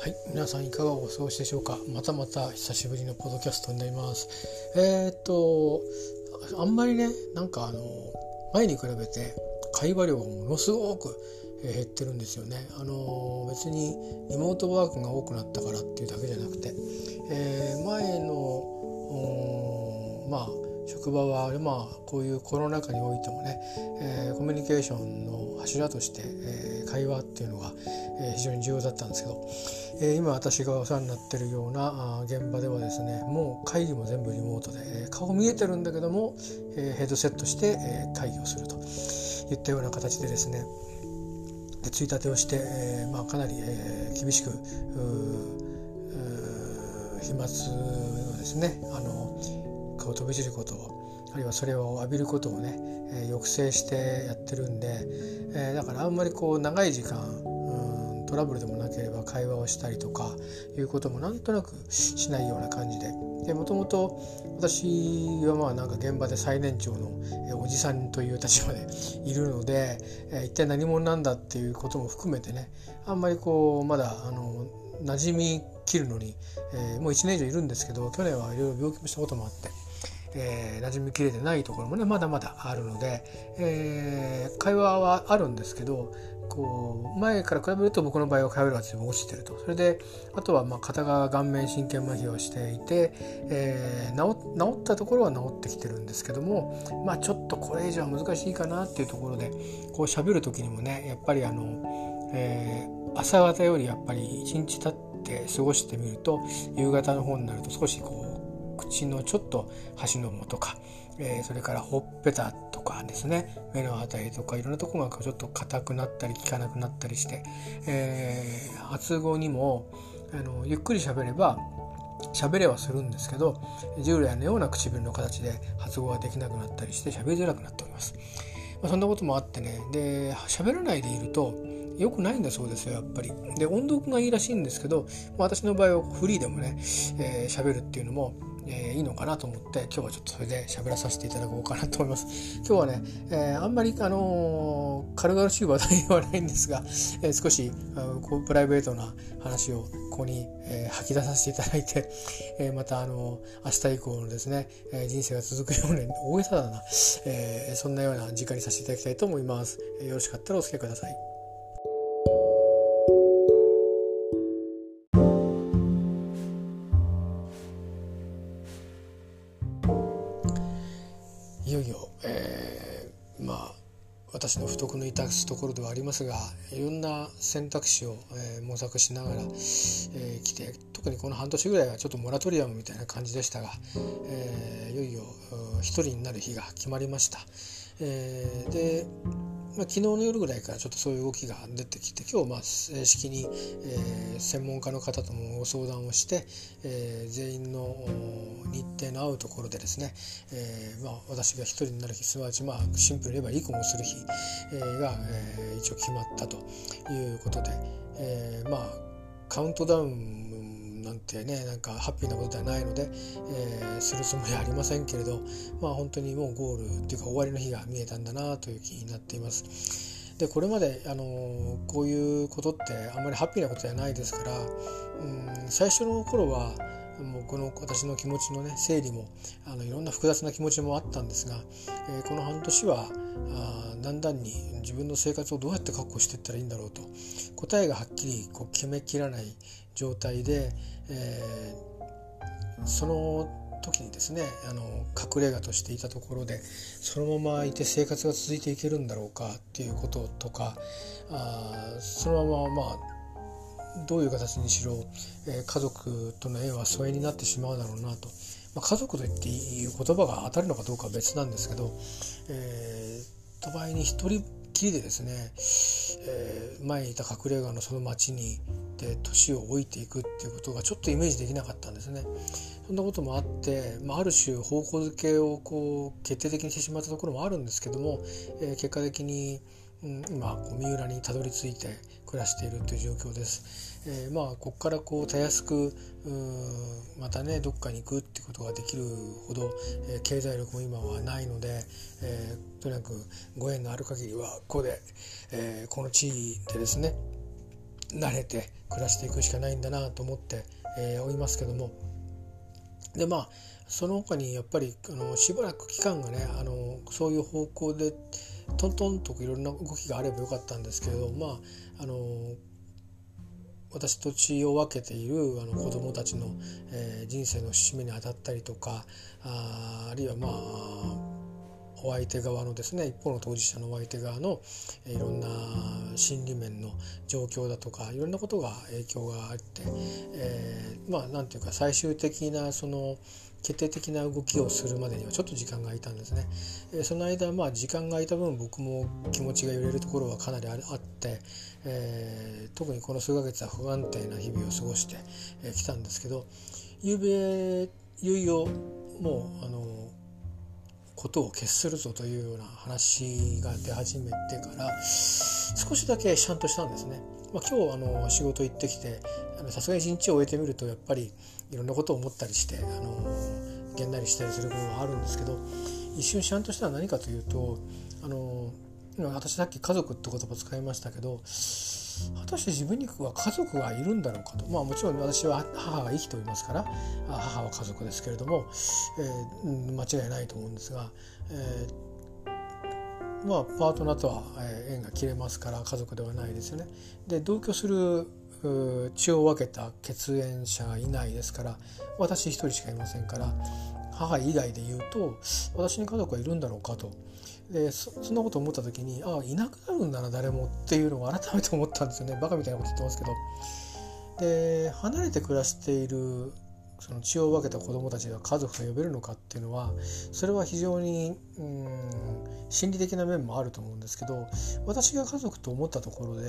はい、皆さんいかがお過ごしでしょうか？またまた久しぶりのポッドキャストになります。えー、っとあんまりね、なんかあの前に比べて会話量がものすごく減ってるんですよね。あの別にリモートワークが多くなったからっていうだけじゃなくて、えー、前のまあ職場は、まあ、こういうコロナ禍においてもね、えー、コミュニケーションの柱として、えー、会話っていうのが、え、非常に重要だったんですけど、え、今私がお世話になってるような現場ではですねもう会議も全部リモートで、え、顔見えてるんだけども、え、ヘッドセットして、え、会議をするといったような形でですねでついたてをして、えまあ、かなり、え、厳しく飛沫をですねあの顔飛び散ることをあるいはそれを浴びることをね、え、抑制してやってるんで、え、だからあんまりこう長い時間トラブルでもなければ会話をしたりとかいうこともなんとなくしないような感じででもともと私はまあなんか現場で最年長のおじさんという立場で いるので、一体何者なんだっていうことも含めてねあんまりこうまだあの馴染み切るのに、えー、もう1年以上いるんですけど去年はいろいろ病気もしたこともあって。えー、馴染みきれてないところもねまだまだあるので、えー、会話はあるんですけどこう前から比べると僕の場合は会話が落ちてると。それであとはまあ片側顔面神経麻痺をしていて、えー、治治ったところは治ってきてるんですけどもまあちょっとこれ以上は難しいかなっていうところでこう喋る時にもねやっぱりあの、えー、朝方よりやっぱり一日経って過ごしてみると夕方の方になると少しこう口のちょっと端の方とか、えー、それからほっぺたとかですね目の辺りとかいろんなところがちょっと硬くなったり効かなくなったりして、えー、発語にもあのゆっくり喋れば喋れはするんですけど従来のような唇の形で発語ができなくなったりして喋りづらくなっております。まあ、そんなこともあってねで喋らないでいると良くないんだそうですよやっぱり。で音読がいいらしいんですけど、私の場合はフリーでもね喋、えー、るっていうのもえー、いいのかなと思って今日はちょっとそれで喋らさせていただこうかなと思います。今日はね、えー、あんまりあのー、軽々しい話題ではないんですが、えー、少しこうプライベートな話をここに、えー、吐き出させていただいて、えー、またあの明日以降のですね、えー、人生が続くような大げさだな、えー、そんなような時間にさせていただきたいと思います。よろしかったらお付き合いください。いよいよ、えー、まあ私の不徳の致すところではありますがいろんな選択肢を、えー、模索しながら、えー、来て特にこの半年ぐらいはちょっとモラトリアムみたいな感じでしたが、えー、いよいよ一人になる日が決まりました。えー、でまあ、昨日の夜ぐらいからちょっとそういう動きが出てきて今日まあ正式に、えー、専門家の方ともご相談をして、えー、全員の日程の合うところでですね、えーまあ、私が一人になる日すなわちまあシンプルに言えば離婚をする日、えー、が、えー、一応決まったということで、えー、まあカウントダウンなんてねなんかハッピーなことではないので、えー、するつもりはありませんけれどまあ本当にもうゴールっていうか終わりの日が見えたんだなという気になっています。でこれまであのこういうことってあんまりハッピーなことではないですから、うん、最初の頃はもうこの私の気持ちのね整理もあのいろんな複雑な気持ちもあったんですが、えー、この半年はあだんだんに自分の生活をどうやって確保していったらいいんだろうと答えがはっきりこう決めきらない状態で、えー、その時にですねあの隠れ家としていたところでそのままいて生活が続いていけるんだろうかっていうこととかあそのまままあどういう形にしろ、え、家族との縁は疎遠になってしまうだろうなと、まあ、家族と言っていう言葉が当たるのかどうかは別なんですけど、えー、と場合に一人きりでですね、えー、前にいた隠れ家のその町にで年を老いていくっていうことがちょっとイメージできなかったんですね。そんなこともあって、まあ、ある種方向づけをこう決定的にしてしまったところもあるんですけども、えー、結果的に、うん、今こう三浦にたどり着いて暮らしているという状況です。えー、まあここからこうたやすくまたねどっかに行くってことができるほど、えー、経済力も今はないので、えー、とにかくご縁のある限りはここで、えー、この地位でですね慣れて暮らしていくしかないんだなと思って、えー、おりますけども。でまあその他にやっぱりあのしばらく期間がねあのそういう方向でトントンといろんな動きがあればよかったんですけどまああの私と血を分けているあの子どもたちの、えー、人生の節目にあたったりとかああるいはまあお相手側のですね一方の当事者のお相手側のいろんな心理面の状況だとかいろんなことが影響があって、えー、まあ何て言うか最終的なその決定的な動きをするまでにはちょっと時間が空いたんですね。えー、その間まあ時間が空いた分僕も気持ちが揺れるところはかなりあって、えー、特にこの数ヶ月は不安定な日々を過ごしてきたんですけど夕べいよいよもうあのことを決するぞというような話が出始めてから少しだけシャンとしたんですね。まあ、今日あの仕事行ってきてさすがに一日を終えてみるとやっぱりいろんなことを思ったりしてあのげんなりしたりすることがあるんですけど一瞬シャンとしたら何かというとあの私さっき家族って言葉使いましたけど果たして自分には家族がいるんだろうかとまあもちろん私は母が生きておりますから母は家族ですけれども、えー、間違いないと思うんですが、えー、まあパートナーとは縁が切れますから家族ではないですよね。で同居する血を分けた血縁者がいないですから私一人しかいませんから母以外で言うと私に家族はいるんだろうかと。でそんなこと思った時にああいなくなるんだな誰もっていうのを改めて思ったんですよねバカみたいなこと言ってますけど。で離れて暮らしているその血を分けた子どもたちが家族と呼べるのかっていうのはそれは非常にうん心理的な面もあると思うんですけど私が家族と思ったところで、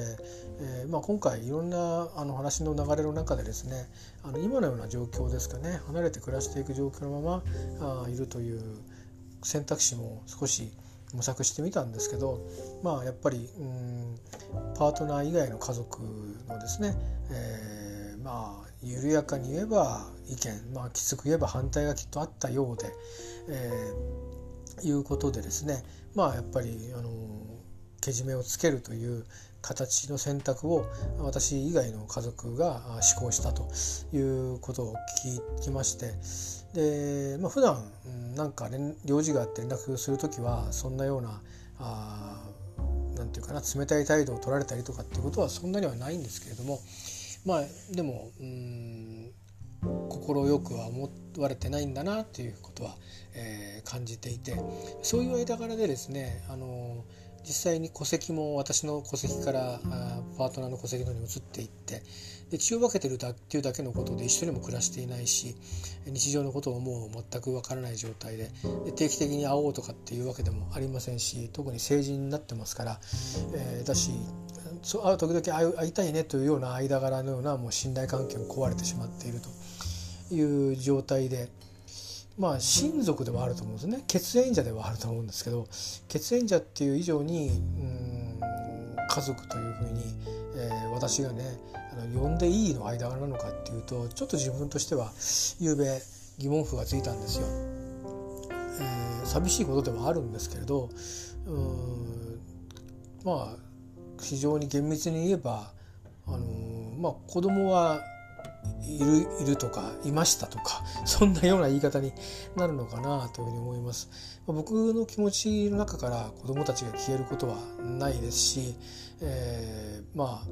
えーまあ、今回いろんなあの話の流れの中でですねあの今のような状況ですかね離れて暮らしていく状況のままあいるという選択肢も少し模索してみたんですけどまあやっぱりうんパートナー以外の家族のですね、えー、まあ緩やかに言えば意見、まあ、きつく言えば反対がきっとあったようで、えー、いうことでですねまあやっぱりあのけじめをつけるという形の選択を私以外の家族が施行したということを聞きましてで、まあ、普段なんか用事があって連絡する時はそんなようなあなんていうかな冷たい態度を取られたりとかっていうことはそんなにはないんですけれどもまあでもうん快くは思われてないんだなっていうことは、えー、感じていてそういう間柄でですねあの実際に戸籍も私の戸籍からあパートナーの戸籍のに移っていってで血を分けてるだっていうだけのことで一緒にも暮らしていないし日常のことをもう全く分からない状態でで定期的に会おうとかっていうわけでもありませんし特に成人になってますから、えー、だし会う時々会いたいねというような間柄のようなもう信頼関係も壊れてしまっているという状態で。まあ親族ではあると思うんですね血縁者ではあると思うんですけど血縁者っていう以上にうん家族というふうに、えー、私がねあの呼んでいいの間柄なのかっていうとちょっと自分としては昨べ疑問符がついたんですよ。えー、寂しいことではあるんですけれどうんまあ非常に厳密に言えばあのまあ子供はいるいるとかいましたとか そんなような言い方になるのかなというふうに思います。僕の気持ちの中から子どもたちが消えることはないですし、えー、まあ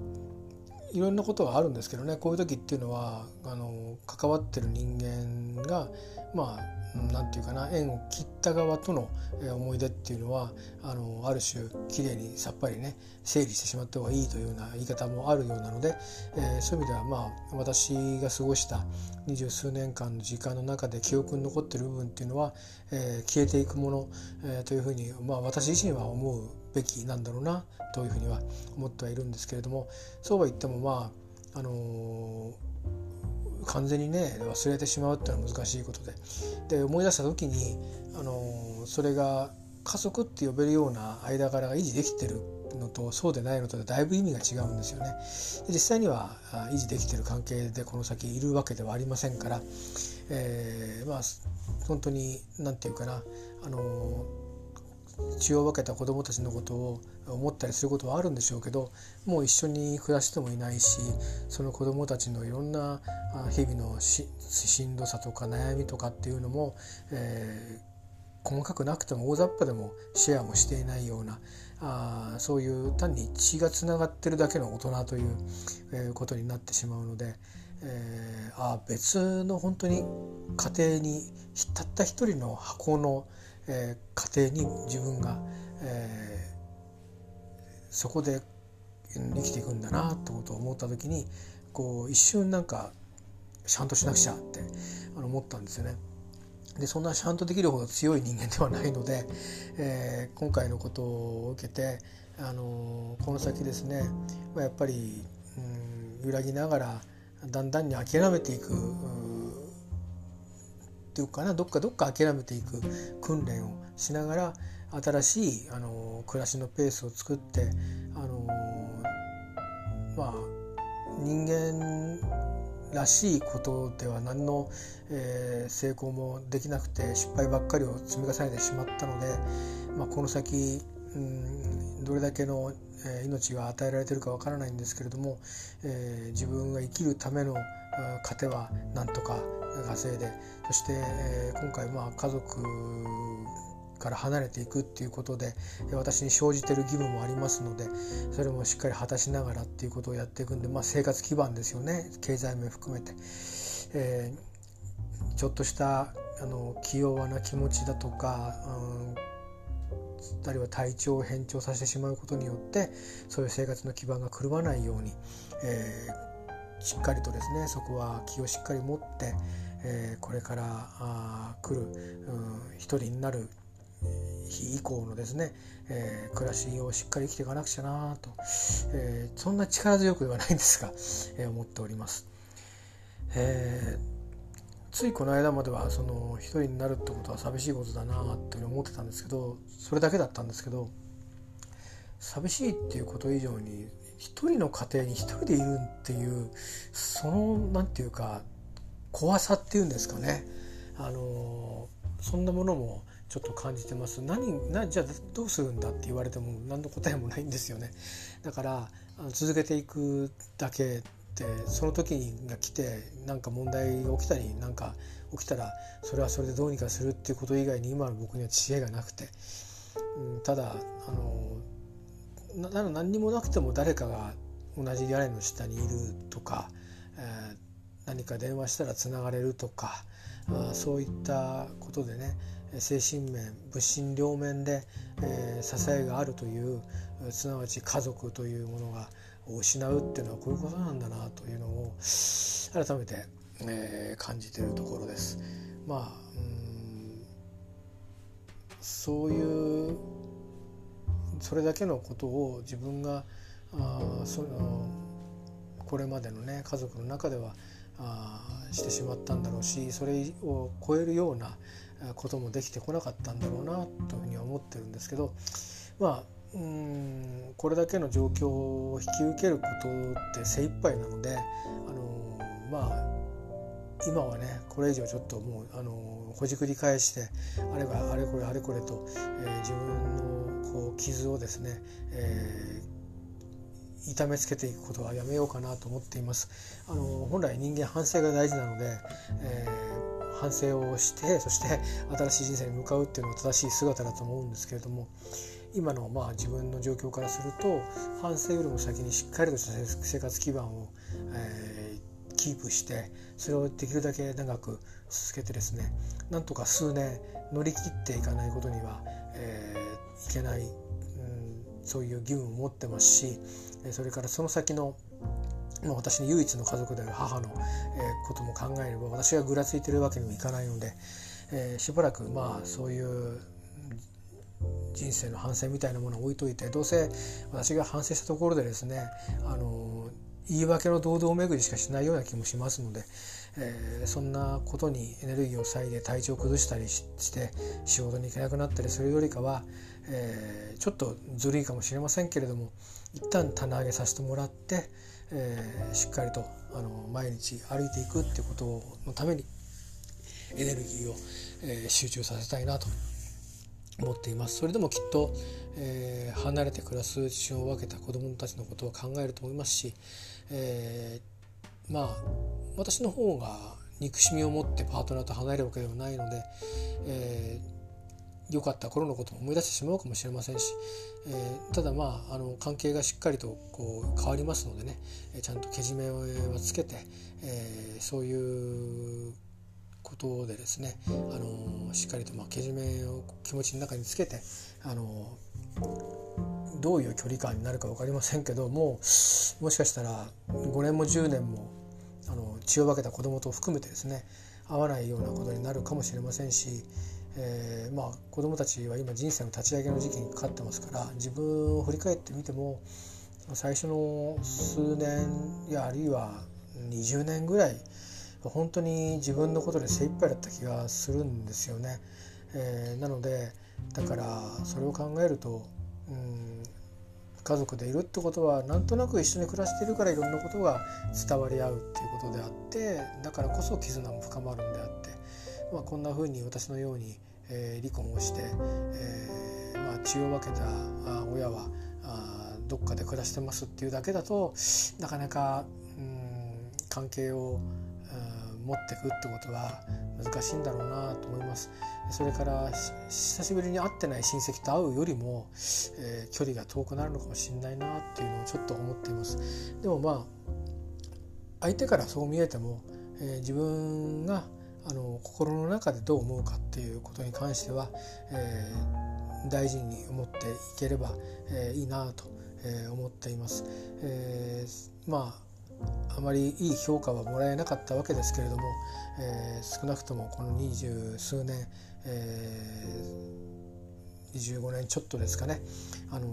いろんなことがあるんですけどね。こういう時っていうのはあの関わってる人間がまあ何て言うかな縁を切った側との思い出っていうのはあのある種きれいにさっぱりね整理してしまった方がいいというような言い方もあるようなので、えー、そういう意味ではまあ私が過ごした二十数年間の時間の中で記憶に残ってる部分っていうのは、えー、消えていくもの、えー、というふうに、まあ、私自身は思うべきなんだろうなというふうには思ってはいるんですけれどもそうは言ってもまああの完全にね忘れてしまうっていうのは難しいことで。で思い出した時にあのそれが家族って呼べるような間柄が維持できてるのとそうでないのとでだいぶ意味が違うんですよね。実際には維持できてる関係でこの先いるわけではありませんから、えー、まあ本当に何て言うかなあの血を分けた子どもたちのことを思ったりすることはあるんでしょうけどもう一緒に暮らしてもいないしその子どもたちのいろんな日々のしんどさとか悩みとかっていうのも、えー、細かくなくても大雑把でもシェアもしていないようなあそういう単に血がつながってるだけの大人という、えー、ことになってしまうので、えー、あ別の本当に家庭にたった一人の箱の、えー、家庭に自分が、えー、そこで生きていくんだなってことを思った時にこう一瞬なんかちゃんとしなくちゃってあの思ったんですよね。でそんなちゃんとできるほど強い人間ではないので、えー、今回のことを受けて、あのー、この先ですね、まあ、やっぱり、うん、揺らぎながらだんだんに諦めていくっていうかなどっかどっか諦めていく訓練をしながら新しいあの暮らしのペースを作ってあのまあ人間らしいことでは何の、えー、成功もできなくて失敗ばっかりを積み重ねてしまったので、まあ、この先、うん、どれだけの、え、命が与えられてるかわからないんですけれども、えー、自分が生きるための糧はなんとか稼いでそして、えー、今回まあ家族から離れていくっていうことで私に生じてる義務もありますのでそれもしっかり果たしながらっていうことをやっていくんで、まあ、生活基盤ですよね。経済面含めて、えー、ちょっとしたあの気弱な気持ちだとか、うん、あるいは体調を変調させてしまうことによってそういう生活の基盤が狂わないように、えー、しっかりとですねそこは気をしっかり持って、えー、これからあ来る、うん、一人になる日以降のですね、えー、暮らしをしっかり生きていかなくちゃなと、えー、そんな力強くではないんですが、えー、思っております。えついこの間まではその一人になるってことは寂しいことだなって思ってたんですけどそれだけだったんですけど寂しいっていうこと以上に一人の家庭に一人でいるっていうその何て言うか怖さっていうんですかねあのそんなものもちょっと感じてます。何なじゃあどうするんだって言われても何の答えもないんですよね。だから続けていくだけでその時が来て何か問題が起きたりなんか起きたらそれはそれでどうにかするっていうこと以外に今の僕には知恵がなくて、うん、ただあのな何にもなくても誰かが同じ屋根の下にいるとか、えー、何か電話したらつながれるとかあそういったことでね精神面物心両面で、えー、支えがあるというすなわち家族というものが失うっていうのはこういうことなんだなというのを改めて、えー、感じているところです。まあうんそういうそれだけのことを自分があそのこれまでのね家族の中ではあしてしまったんだろうしそれを超えるようなこともできてこなかったんだろうなというふうには思ってるんですけどまあうんこれだけの状況を引き受けることって精一杯なのであのまあ今はねこれ以上ちょっともうあのほじくり返してあればあれこれあれこれと、えー、自分のこう傷をですね、えー痛めつけていくことはやめようかなと思っています。あの本来人間反省が大事なので、えー、反省をして そして新しい人生に向かうっていうのが正しい姿だと思うんですけれども今のまあ自分の状況からすると反省よりも先にしっかりとした生活基盤を、えー、キープしてそれをできるだけ長く続けてですねなんとか数年乗り切っていかないことには、えー、いけない、うん、そういう義務を持ってますしそれからその先のまあ私の唯一の家族である母のえことも考えれば私がぐらついてるわけにもいかないので、えー、しばらくまあそういう人生の反省みたいなものを置いといてどうせ私が反省したところでですねあの言い訳の堂々巡りしかしないような気もしますので、えー、そんなことにエネルギーを割いて体調を崩したりして仕事に行けなくなったりするよりかは、えー、ちょっとずるいかもしれませんけれども一旦棚上げさせてもらって、えー、しっかりとあの毎日歩いていくっていうことのためにエネルギーを、えー、集中させたいなと思っています。それでもきっと、えー、離れて暮らす父親を分けた子どもたちのことを考えると思いますし、えー、まあ私の方が憎しみを持ってパートナーと離れるわけではないので、え良かった頃のことを思い出してしまうかもしれませんし、えー、ただまああの関係がしっかりとこう変わりますのでねちゃんとけじめはつけて、えー、そういうことでですね、あのしっかりとまあけじめを気持ちの中につけて、あのどういう距離感になるか分かりませんけどももしかしたら5年も10年もあの血を分けた子供と含めてですね合わないようなことになるかもしれませんし、えー、まあ子どもたちは今人生の立ち上げの時期にかかってますから自分を振り返ってみても最初の数年やあるいは20年ぐらい本当に自分のことで精一杯だった気がするんですよね。えー、なのでだからそれを考えると、うん、家族でいるってことはなんとなく一緒に暮らしているからいろんなことが伝わり合うっていうことであってだからこそ絆も深まるんであって、まあ、こんな風に私のようにえー、離婚をして、えーまあ、血を分けた親はあどっかで暮らしてますっていうだけだとなかなかうん関係を持っていくってことは難しいんだろうなと思います。それから久しぶりに会ってない親戚と会うよりも、えー、距離が遠くなるのかもしれないなっていうのをちょっと思っています。でもまあ相手からそう見えても、えー、自分があの心の中でどう思うかっていうことに関しては、えー、大事に思っていければ、えー、いいなと、えー、思っています。えー、まああまりいい評価はもらえなかったわけですけれども、えー、少なくともこの二十数年、えー、25年ちょっとですかね、あの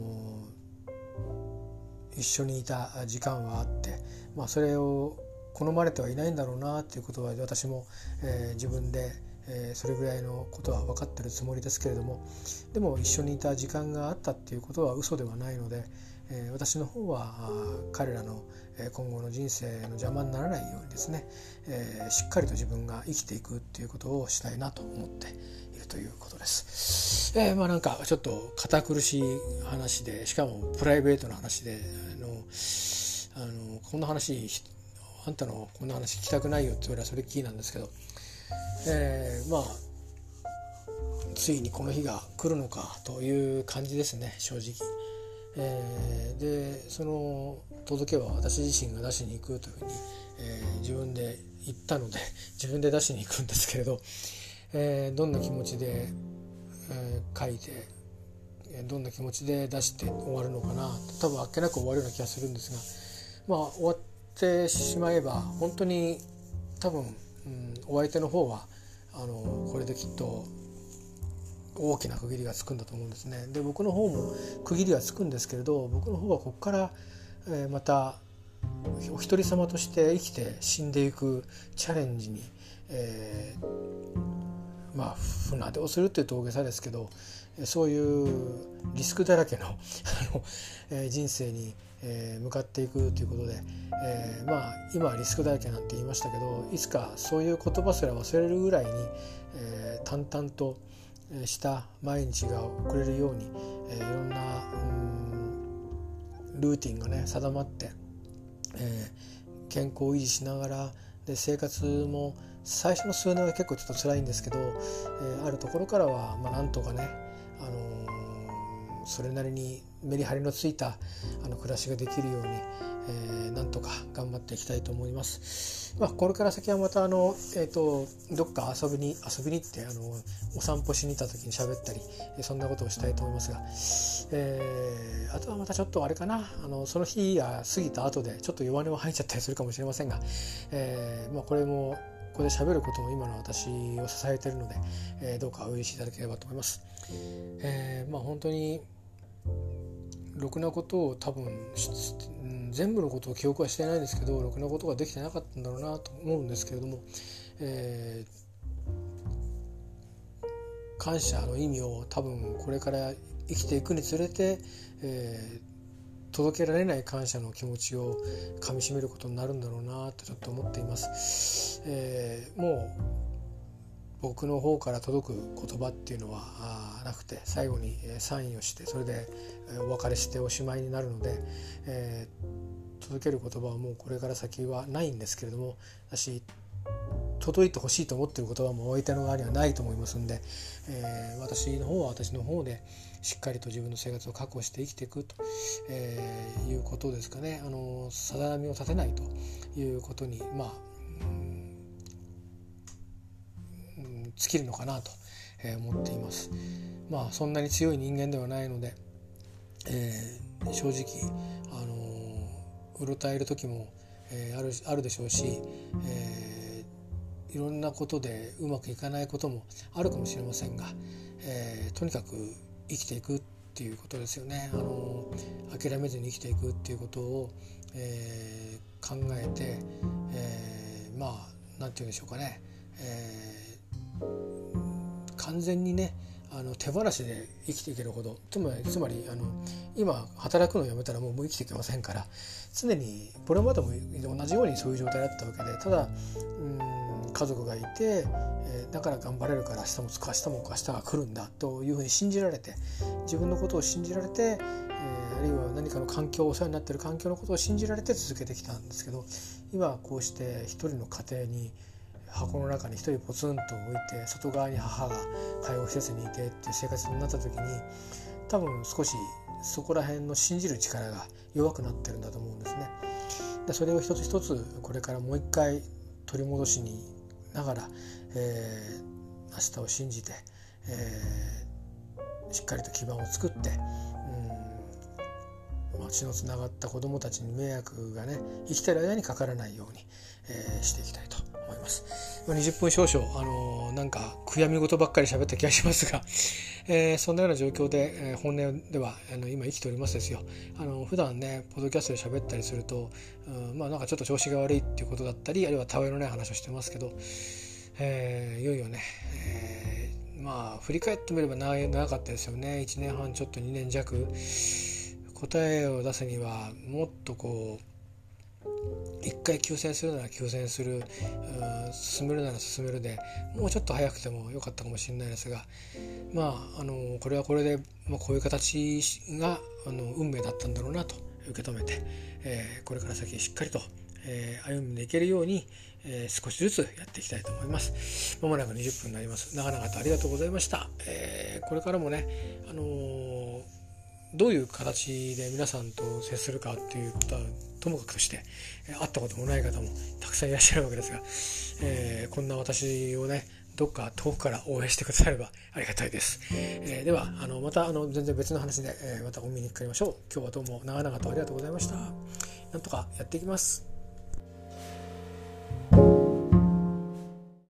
ー、一緒にいた時間はあって、まあ、それを好まれてはいないんだろうなっていうことは私も、えー、自分で、えー、それぐらいのことは分かってるつもりですけれどもでも一緒にいた時間があったっていうことは嘘ではないので、えー、私の方は彼らの今後の人生の邪魔にならないようにですね、えー、しっかりと自分が生きていくっていうことをしたいなと思っているということです。えー、まあなんかちょっと堅苦しい話でしかもプライベートな話であのあのこんな話あんたのこんな話聞きたくないよって言われたらそれっきりなんですけど、えー、まあついにこの日が来るのかという感じですね正直。えー、でその届けは私自身が出しに行くというふうに、えー、自分で言ったので 自分で出しに行くんですけれど、えー、どんな気持ちで、え書いてどんな気持ちで出して終わるのかな多分あっけなく終わるような気がするんですがまあ終わってってしまえば本当に多分、うん、お相手の方はあのこれできっと大きな区切りがつくんだと思うんですね。で僕の方も区切りはつくんですけれど僕の方はここから、えー、またお一人様として生きて死んでいくチャレンジに、えー、まあ船出をするっていうと大げさですけどそういうリスクだらけの、人生にえー、向かっていくということで、えー、まあ今はリスクだらけなんて言いましたけどいつかそういう言葉すら忘れるぐらいに、えー、淡々とした毎日が送れるように、えー、いろんなうんルーティンがね定まって、えー、健康を維持しながらで生活も最初の数年は結構ちょっと辛いんですけど、えー、あるところからは、まあ、なんとかね、あのー、それなりにメリハリのついたあの暮らしができるように、えー、なんとか頑張っていきたいと思います。まあ、これから先はまたあの、えーと、どっか遊びに遊びに行ってあのお散歩しに行った時に喋ったりそんなことをしたいと思いますが、えー、あとはまたちょっとあれかなあのその日が過ぎた後でちょっと弱音を吐いちゃったりするかもしれませんが、えーまあ、これもここで喋ることも今の私を支えているので、えー、どうかお許しいただければと思います。えー、まあ本当にろくなことを多分全部のことを記憶はしてないんですけどろくなことができてなかったんだろうなと思うんですけれども、えー、感謝の意味を多分これから生きていくにつれて、えー、届けられない感謝の気持ちをかみしめることになるんだろうなとちょっと思っています。えー、もう僕の方から届く言葉っていうのはなくて最後にサインをしてそれでお別れしておしまいになるので、えー、届ける言葉はもうこれから先はないんですけれども私届いてほしいと思ってる言葉もお相手の側にはないと思いますんで、えー、私の方は私の方でしっかりと自分の生活を確保して生きていくと、えー、いうことですかね。あのさだ波を立てないということにまあ、尽きるのかなと思っています。まあそんなに強い人間ではないので、えー、正直あのうろたえる時も、えー、あるあるでしょうし、えーいろんなことでうまくいかないこともあるかもしれませんが、えー、とにかく生きていくっていうことですよねあの諦めずに生きていくっていうことを、えー、考えて、えー、まあ何て言うんでしょうかね、えー、完全にねあの手放しで生きていけるほどつまりつまりあの今働くのをやめたらもう生きていけませんから常にこれまでも同じようにそういう状態だったわけでただうん家族がいて、えだから頑張れるから明日も明日も明日が来るんだというふうに信じられて自分のことを信じられて、えあるいは何かの環境お世話になってる環境のことを信じられて続けてきたんですけど今こうして一人の家庭に箱の中に一人ポツンと置いて外側に母が介護施設にいてっていう生活になった時に多分少しそこら辺の信じる力が弱くなってるんだと思うんですね。でそれを一つ一つこれからもう一回取り戻しにながら、えー、明日を信じて、えー、しっかりと基盤を作って、うん、血のつながった子どもたちに迷惑がね生きてる間にかからないように、えー、していきたいとます。まあ、20分少々、あのー、なんか悔やみ事ばっかり喋った気がしますが、えー、そんなような状況で、えー、本音ではあの今生きておりますですよ。あの普段ねポッドキャストで喋ったりすると、まあなんかちょっと調子が悪いっていうことだったりあるいはたわいのない話をしてますけど、えー、いよいよね、えー、まあ振り返ってみれば長かったですよね1年半ちょっと2年弱答えを出すにはもっとこう一回休戦するなら休戦する進めるなら進めるでもうちょっと早くてもよかったかもしれないですがまああのこれはこれで、まあ、こういう形があの運命だったんだろうなと受け止めて、えー、これから先しっかりと、えー、歩んでいけるように、えー、少しずつやっていきたいと思います。まもなく20分になります。長々とありがとうございました。えこれからもね、あのどういう形で皆さんと接するかっていうことはともかくとして会ったこともない方もたくさんいらっしゃるわけですが、えー、こんな私をねどっか遠くから応援してくださればありがたいです。えー、ではあのまたあの全然別の話で、えー、またお見にかかりましょう。今日はどうも長々とありがとうございました。なんとかやっていきます。